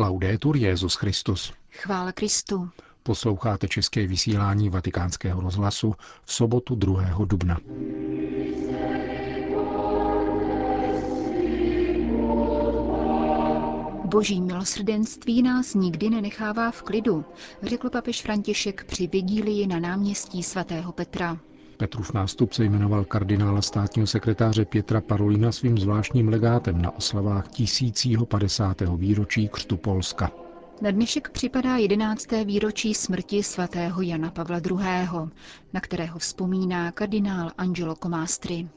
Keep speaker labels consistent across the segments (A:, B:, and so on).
A: Laudetur Jezus Christus.
B: Chvála Kristu.
A: Posloucháte české vysílání Vatikánského rozhlasu v sobotu 2. dubna.
B: Boží milosrdenství nás nikdy nenechává v klidu, řekl papež František při vigílii na náměstí svatého Petra.
A: Petrův nástupce jmenoval kardinála státního sekretáře Pětra Parolina svým zvláštním legátem na oslavách tisícího 50. výročí křtu Polska.
B: Na dnešek připadá 11. výročí smrti svatého Jana Pavla II., na kterého vzpomíná kardinál Angelo Comastri.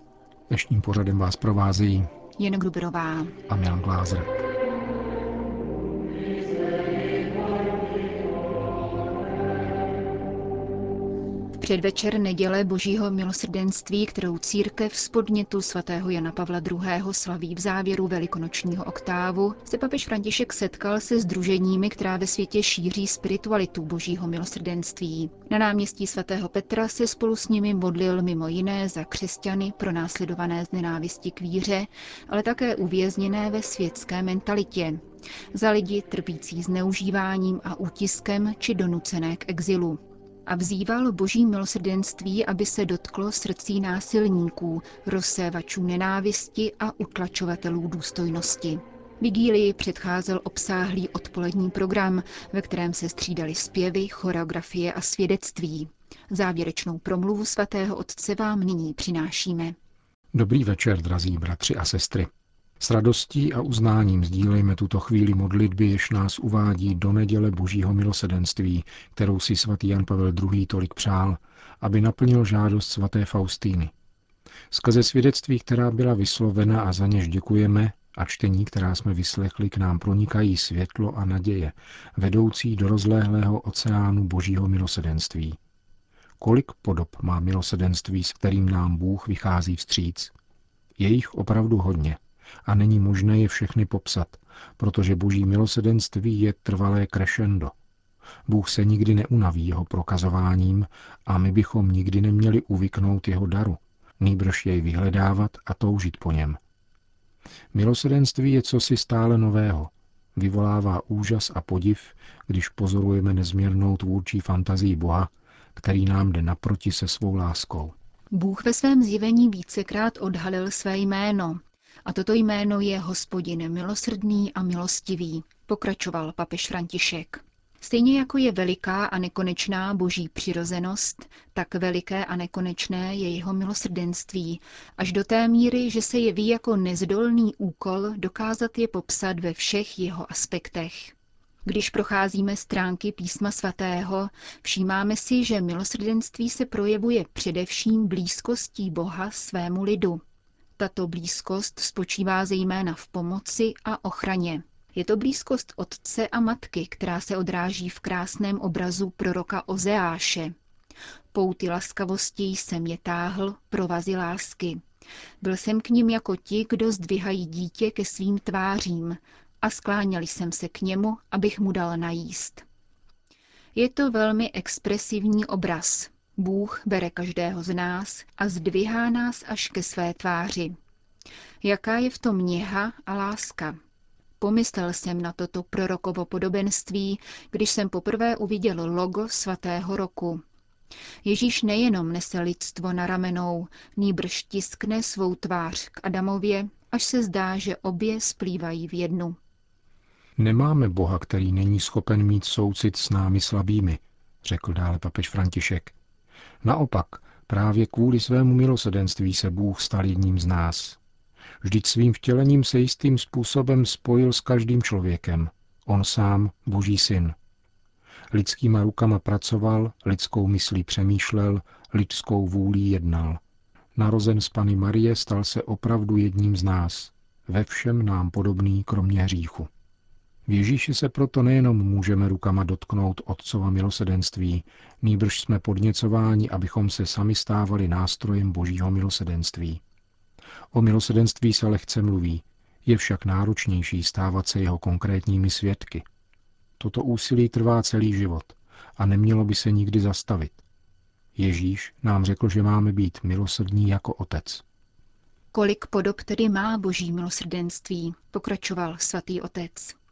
A: Dnešním pořadem vás provázejí
B: Jen Gruberová
A: a Milan Glázer.
B: Předvečer neděle Božího milosrdenství, kterou církev z podnětu svatého Jana Pavla II. slaví v závěru velikonočního oktávu, se papež František setkal se združeními, která ve světě šíří spiritualitu Božího milosrdenství. Na náměstí svatého Petra se spolu s nimi modlil mimo jiné za křesťany pronásledované z nenávisti k víře, ale také uvězněné ve světské mentalitě, za lidi trpící zneužíváním a útiskem či donucené k exilu a vzýval boží milosrdenství, aby se dotklo srdcí násilníků, rozsévačů nenávisti a utlačovatelů důstojnosti. Vigílii předcházel obsáhlý odpolední program, ve kterém se střídali zpěvy, choreografie a svědectví. Závěrečnou promluvu svatého otce vám nyní přinášíme.
A: Dobrý večer, drazí bratři a sestry. S radostí a uznáním sdílejme tuto chvíli modlitby, jež nás uvádí do neděle Božího milosedenství, kterou si svatý Jan Pavel II. tolik přál, aby naplnil žádost svaté Faustíny. Skrze svědectví, která byla vyslovena a za něž děkujeme, a čtení, která jsme vyslechli, k nám pronikají světlo a naděje, vedoucí do rozléhlého oceánu Božího milosedenství. Kolik podob má milosedenství, s kterým nám Bůh vychází vstříc? Je jich opravdu hodně a není možné je všechny popsat, protože boží milosedenství je trvalé crescendo. Bůh se nikdy neunaví jeho prokazováním a my bychom nikdy neměli uvyknout jeho daru, nýbrž jej vyhledávat a toužit po něm. Milosedenství je cosi stále nového, vyvolává úžas a podiv, když pozorujeme nezměrnou tvůrčí fantazii Boha, který nám jde naproti se svou láskou.
B: Bůh ve svém zjevení vícekrát odhalil své jméno, a toto jméno je hospodin milosrdný a milostivý, pokračoval papež František. Stejně jako je veliká a nekonečná boží přirozenost, tak veliké a nekonečné je jeho milosrdenství, až do té míry, že se jeví jako nezdolný úkol dokázat je popsat ve všech jeho aspektech. Když procházíme stránky písma svatého, všímáme si, že milosrdenství se projevuje především blízkostí Boha svému lidu. Tato blízkost spočívá zejména v pomoci a ochraně. Je to blízkost otce a matky, která se odráží v krásném obrazu proroka Ozeáše. Pouty laskavosti jsem je táhl, provazy lásky. Byl jsem k ním jako ti, kdo zdvihají dítě ke svým tvářím a skláněli jsem se k němu, abych mu dal najíst. Je to velmi expresivní obraz, Bůh bere každého z nás a zdvihá nás až ke své tváři. Jaká je v tom něha a láska? Pomyslel jsem na toto prorokovo podobenství, když jsem poprvé uviděl logo svatého roku. Ježíš nejenom nese lidstvo na ramenou, nýbrž tiskne svou tvář k Adamově, až se zdá, že obě splývají v jednu.
A: Nemáme Boha, který není schopen mít soucit s námi slabými, řekl dále papež František. Naopak, právě kvůli svému milosedenství se Bůh stal jedním z nás. Vždyť svým vtělením se jistým způsobem spojil s každým člověkem. On sám, Boží syn. Lidskýma rukama pracoval, lidskou myslí přemýšlel, lidskou vůlí jednal. Narozen z Pany Marie stal se opravdu jedním z nás, ve všem nám podobný kromě hříchu. V Ježíši se proto nejenom můžeme rukama dotknout Otcova milosedenství, nýbrž jsme podněcováni, abychom se sami stávali nástrojem Božího milosedenství. O milosedenství se lehce mluví, je však náročnější stávat se jeho konkrétními svědky. Toto úsilí trvá celý život a nemělo by se nikdy zastavit. Ježíš nám řekl, že máme být milosrdní jako otec.
B: Kolik podob tedy má boží milosrdenství, pokračoval svatý otec.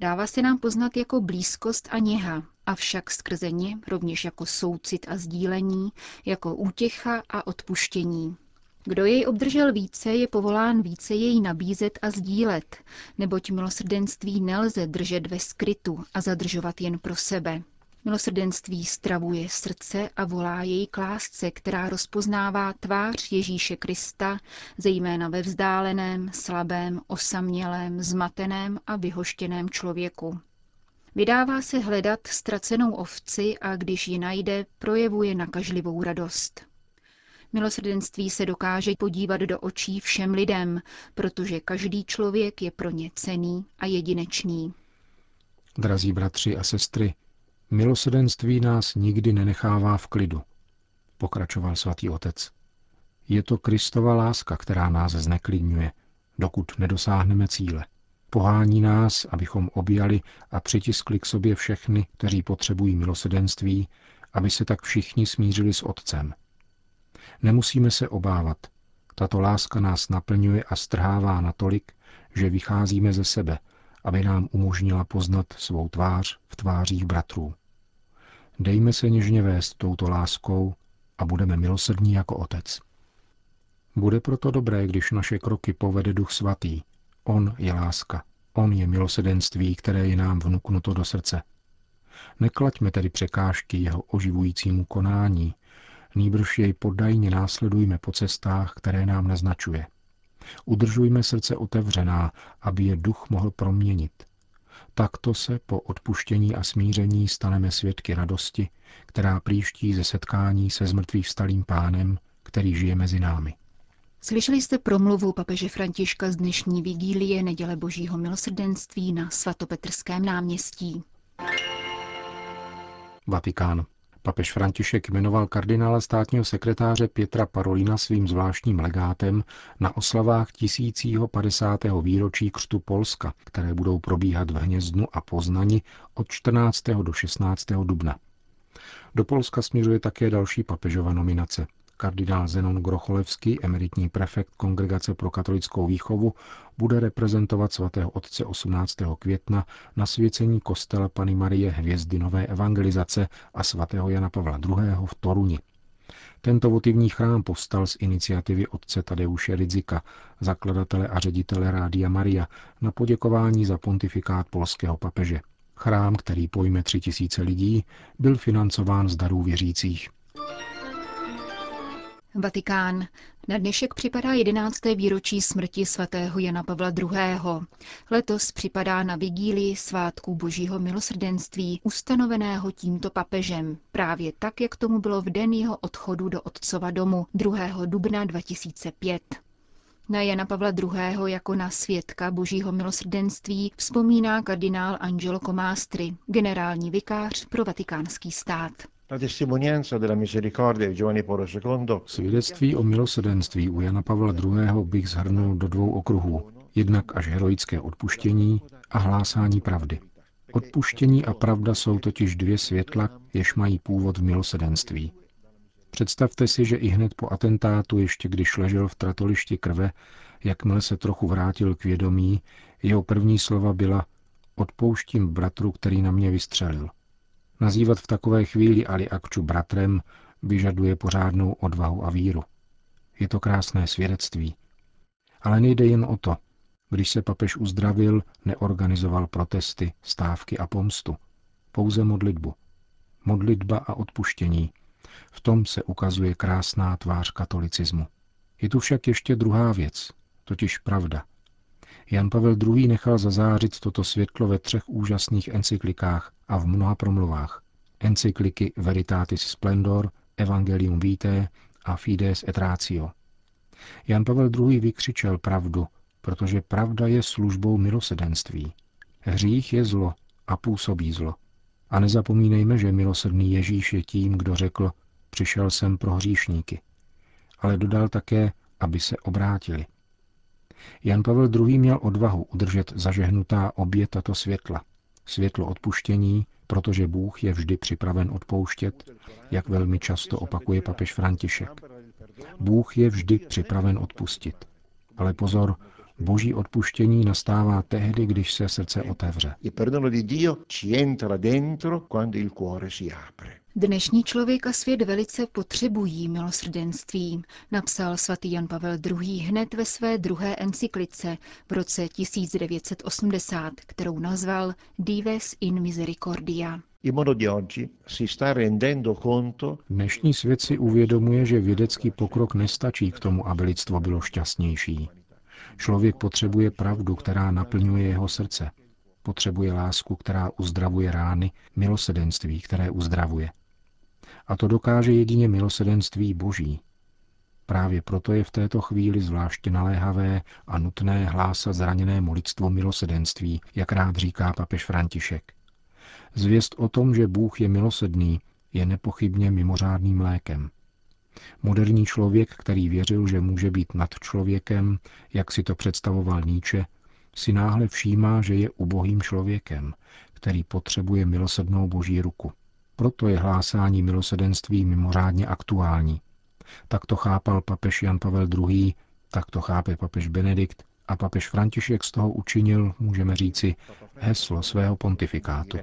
B: Dává se nám poznat jako blízkost a něha, avšak skrze ně rovněž jako soucit a sdílení, jako útěcha a odpuštění. Kdo jej obdržel více, je povolán více jej nabízet a sdílet, neboť milosrdenství nelze držet ve skrytu a zadržovat jen pro sebe. Milosrdenství stravuje srdce a volá jej k lásce, která rozpoznává tvář Ježíše Krista, zejména ve vzdáleném, slabém, osamělém, zmateném a vyhoštěném člověku. Vydává se hledat ztracenou ovci a když ji najde, projevuje nakažlivou radost. Milosrdenství se dokáže podívat do očí všem lidem, protože každý člověk je pro ně cený a jedinečný.
A: Drazí bratři a sestry, Milosedenství nás nikdy nenechává v klidu, pokračoval svatý otec. Je to Kristova láska, která nás zneklidňuje, dokud nedosáhneme cíle. Pohání nás, abychom objali a přitiskli k sobě všechny, kteří potřebují milosedenství, aby se tak všichni smířili s Otcem. Nemusíme se obávat. Tato láska nás naplňuje a strhává natolik, že vycházíme ze sebe, aby nám umožnila poznat svou tvář v tvářích bratrů. Dejme se něžně vést touto láskou a budeme milosrdní jako Otec. Bude proto dobré, když naše kroky povede Duch Svatý. On je láska, On je milosedenství, které je nám vnuknuto do srdce. Neklaďme tedy překážky jeho oživujícímu konání, nýbrž jej poddajně následujme po cestách, které nám naznačuje. Udržujme srdce otevřená, aby je duch mohl proměnit. Takto se po odpuštění a smíření staneme svědky radosti, která příští ze setkání se zmrtvých vstalým pánem, který žije mezi námi.
B: Slyšeli jste promluvu papeže Františka z dnešní vigílie neděle Božího milosrdenství na svatopetrském náměstí.
A: Vatikán. Papež František jmenoval kardinála státního sekretáře Pětra Parolina svým zvláštním legátem na oslavách tisícího 50. výročí křtu Polska, které budou probíhat v Hnězdnu a Poznani od 14. do 16. dubna. Do Polska směřuje také další papežova nominace. Kardinál Zenon Grocholevský, emeritní prefekt Kongregace pro katolickou výchovu, bude reprezentovat svatého otce 18. května na svěcení kostela Pany Marie Hvězdy Nové evangelizace a svatého Jana Pavla II. v Toruni. Tento votivní chrám povstal z iniciativy otce Tadeuše Ridzika, zakladatele a ředitele Rádia Maria, na poděkování za pontifikát polského papeže. Chrám, který pojme tři tisíce lidí, byl financován z darů věřících.
B: Vatikán. Na dnešek připadá 11. výročí smrti svatého Jana Pavla II. Letos připadá na vigílii svátku Božího milosrdenství, ustanoveného tímto papežem, právě tak, jak tomu bylo v den jeho odchodu do otcova domu 2. dubna 2005. Na Jana Pavla II. jako na svědka božího milosrdenství vzpomíná kardinál Angelo Comastri, generální vikář pro vatikánský stát.
A: Svědectví o milosrdenství u Jana Pavla II. bych zhrnul do dvou okruhů. Jednak až heroické odpuštění a hlásání pravdy. Odpuštění a pravda jsou totiž dvě světla, jež mají původ v milosrdenství. Představte si, že i hned po atentátu, ještě když ležel v tratolišti krve, jakmile se trochu vrátil k vědomí, jeho první slova byla odpouštím bratru, který na mě vystřelil. Nazývat v takové chvíli Ali Akču bratrem vyžaduje pořádnou odvahu a víru. Je to krásné svědectví. Ale nejde jen o to. Když se papež uzdravil, neorganizoval protesty, stávky a pomstu. Pouze modlitbu. Modlitba a odpuštění. V tom se ukazuje krásná tvář katolicismu. Je tu však ještě druhá věc, totiž pravda. Jan Pavel II. nechal zazářit toto světlo ve třech úžasných encyklikách a v mnoha promluvách. Encykliky Veritatis Splendor, Evangelium Vitae a Fides et Ratio. Jan Pavel II. vykřičel pravdu, protože pravda je službou milosedenství. Hřích je zlo a působí zlo. A nezapomínejme, že milosrdný Ježíš je tím, kdo řekl, přišel jsem pro hříšníky. Ale dodal také, aby se obrátili. Jan Pavel II. měl odvahu udržet zažehnutá obě tato světla. Světlo odpuštění, protože Bůh je vždy připraven odpouštět, jak velmi často opakuje papež František. Bůh je vždy připraven odpustit. Ale pozor, Boží odpuštění nastává tehdy, když se srdce otevře.
B: Dnešní člověk a svět velice potřebují milosrdenství, napsal svatý Jan Pavel II. hned ve své druhé encyklice v roce 1980, kterou nazval Dives in Misericordia.
A: Dnešní svět si uvědomuje, že vědecký pokrok nestačí k tomu, aby lidstvo bylo šťastnější. Člověk potřebuje pravdu, která naplňuje jeho srdce. Potřebuje lásku, která uzdravuje rány, milosedenství, které uzdravuje. A to dokáže jedině milosedenství Boží. Právě proto je v této chvíli zvláště naléhavé a nutné hlásat zraněné lidstvo milosedenství, jak rád říká papež František. Zvěst o tom, že Bůh je milosedný, je nepochybně mimořádným lékem. Moderní člověk, který věřil, že může být nad člověkem, jak si to představoval Níče, si náhle všímá, že je ubohým člověkem, který potřebuje milosednou boží ruku. Proto je hlásání milosedenství mimořádně aktuální. Tak to chápal papež Jan Pavel II., tak to chápe papež Benedikt a papež František z toho učinil, můžeme říci, heslo svého pontifikátu.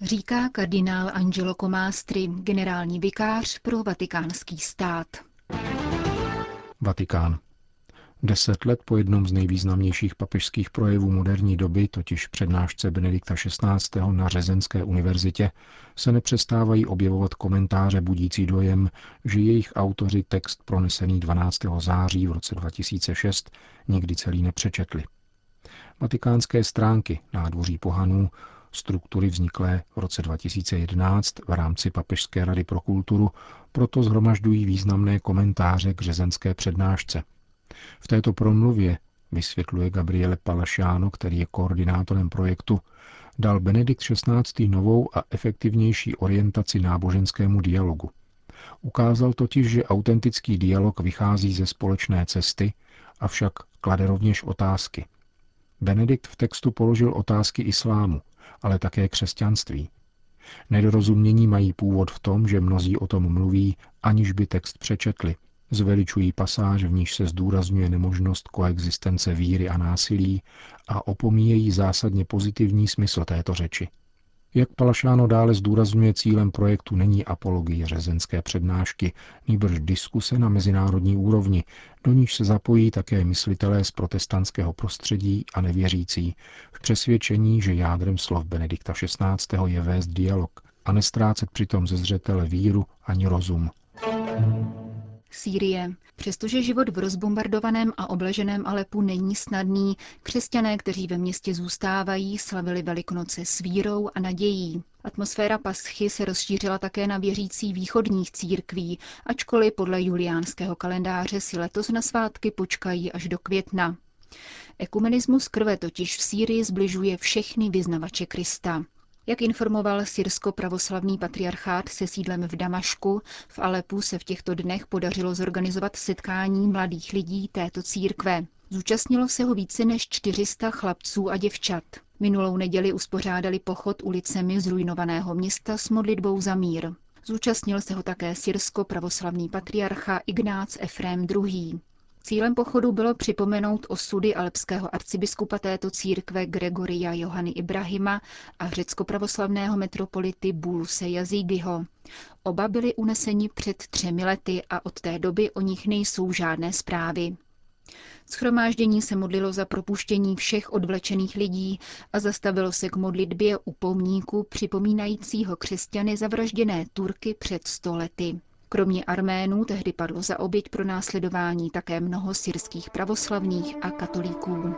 B: Říká kardinál Angelo Comastri, generální vikář pro vatikánský stát.
A: Vatikán. Deset let po jednom z nejvýznamnějších papežských projevů moderní doby, totiž přednášce Benedikta XVI. na Řezenské univerzitě, se nepřestávají objevovat komentáře budící dojem, že jejich autoři text pronesený 12. září v roce 2006 nikdy celý nepřečetli. Vatikánské stránky nádvoří pohanů, struktury vzniklé v roce 2011 v rámci Papežské rady pro kulturu, proto zhromažďují významné komentáře k řezenské přednášce – v této promluvě, vysvětluje Gabriele Palašáno, který je koordinátorem projektu, dal Benedikt XVI. novou a efektivnější orientaci náboženskému dialogu. Ukázal totiž, že autentický dialog vychází ze společné cesty, avšak klade rovněž otázky. Benedikt v textu položil otázky islámu, ale také křesťanství. Nedorozumění mají původ v tom, že mnozí o tom mluví, aniž by text přečetli, Zveličují pasáž, v níž se zdůrazňuje nemožnost koexistence víry a násilí a opomíjejí zásadně pozitivní smysl této řeči. Jak Palašáno dále zdůrazňuje, cílem projektu není apologie řezenské přednášky, nýbrž diskuse na mezinárodní úrovni, do níž se zapojí také myslitelé z protestantského prostředí a nevěřící, v přesvědčení, že jádrem slov Benedikta XVI. je vést dialog a nestrácet přitom ze zřetele víru ani rozum.
B: Sýrie. Přestože život v rozbombardovaném a obleženém Alepu není snadný, křesťané, kteří ve městě zůstávají, slavili Velikonoce s vírou a nadějí. Atmosféra paschy se rozšířila také na věřící východních církví, ačkoliv podle juliánského kalendáře si letos na svátky počkají až do května. Ekumenismus krve totiž v Sýrii zbližuje všechny vyznavače Krista. Jak informoval syrsko-pravoslavný patriarchát se sídlem v Damašku, v Alepu se v těchto dnech podařilo zorganizovat setkání mladých lidí této církve. Zúčastnilo se ho více než 400 chlapců a děvčat. Minulou neděli uspořádali pochod ulicemi zrujnovaného města s modlitbou za mír. Zúčastnil se ho také syrsko-pravoslavný patriarcha Ignác Efrém II. Cílem pochodu bylo připomenout osudy alpského arcibiskupa této církve Gregoria Johany Ibrahima a řecko-pravoslavného metropolity Buluse Jazígyho. Oba byli uneseni před třemi lety a od té doby o nich nejsou žádné zprávy. Schromáždění se modlilo za propuštění všech odvlečených lidí a zastavilo se k modlitbě u pomníku připomínajícího křesťany zavražděné Turky před sto lety. Kromě Arménů tehdy padlo za oběť pro následování také mnoho syrských pravoslavných a katolíků.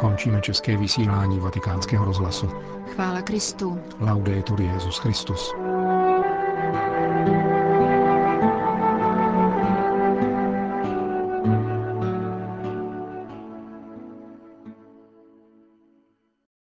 A: Končíme české vysílání vatikánského rozhlasu.
B: Chvála Kristu.
A: Laudetur Jezus Christus.